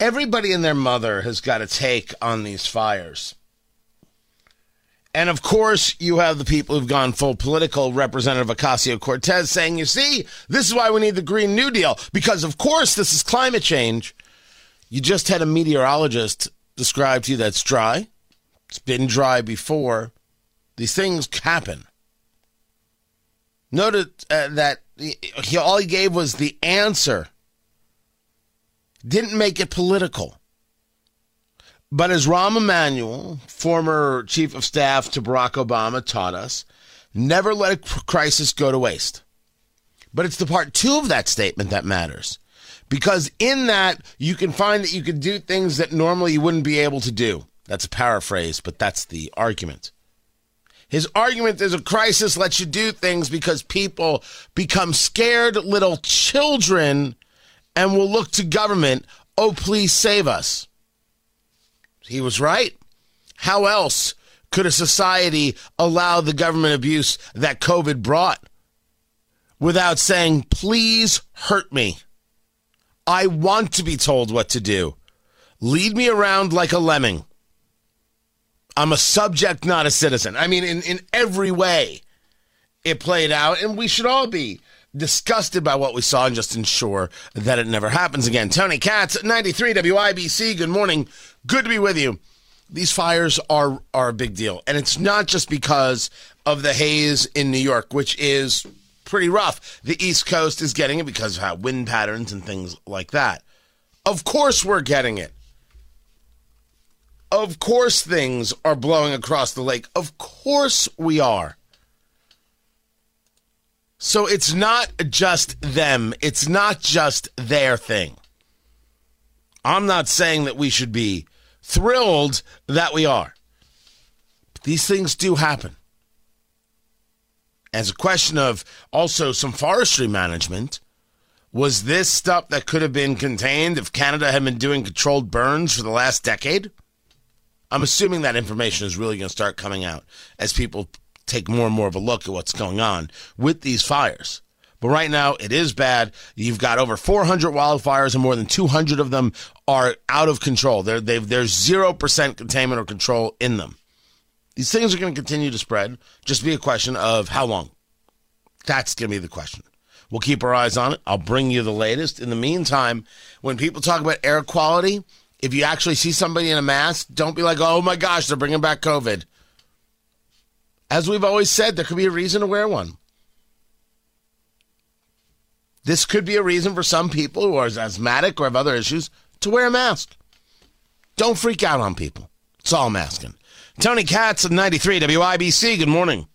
Everybody and their mother has got a take on these fires. And of course, you have the people who've gone full political. Representative Ocasio Cortez saying, you see, this is why we need the Green New Deal, because of course this is climate change. You just had a meteorologist describe to you that's dry. It's been dry before. These things happen. Noted uh, that he, all he gave was the answer, didn't make it political. But as Rahm Emanuel, former chief of staff to Barack Obama, taught us, never let a crisis go to waste. But it's the part two of that statement that matters. Because in that, you can find that you can do things that normally you wouldn't be able to do. That's a paraphrase, but that's the argument. His argument is a crisis lets you do things because people become scared little children and will look to government, oh, please save us. He was right. How else could a society allow the government abuse that COVID brought without saying, please hurt me? I want to be told what to do. Lead me around like a lemming. I'm a subject, not a citizen. I mean, in, in every way, it played out, and we should all be disgusted by what we saw and just ensure that it never happens again. Tony Katz, 93 WIBC, good morning. Good to be with you. These fires are are a big deal, and it's not just because of the haze in New York, which is pretty rough. The East Coast is getting it because of how wind patterns and things like that. Of course, we're getting it. Of course, things are blowing across the lake. Of course, we are. So it's not just them, it's not just their thing. I'm not saying that we should be thrilled that we are. But these things do happen. As a question of also some forestry management, was this stuff that could have been contained if Canada had been doing controlled burns for the last decade? I'm assuming that information is really going to start coming out as people take more and more of a look at what's going on with these fires. But right now, it is bad. You've got over 400 wildfires, and more than 200 of them are out of control. They're, there's 0% containment or control in them. These things are going to continue to spread. Just be a question of how long. That's going to be the question. We'll keep our eyes on it. I'll bring you the latest. In the meantime, when people talk about air quality, if you actually see somebody in a mask, don't be like, oh my gosh, they're bringing back COVID. As we've always said, there could be a reason to wear one. This could be a reason for some people who are asthmatic or have other issues to wear a mask. Don't freak out on people. It's all I'm asking. Tony Katz of 93 WIBC, good morning.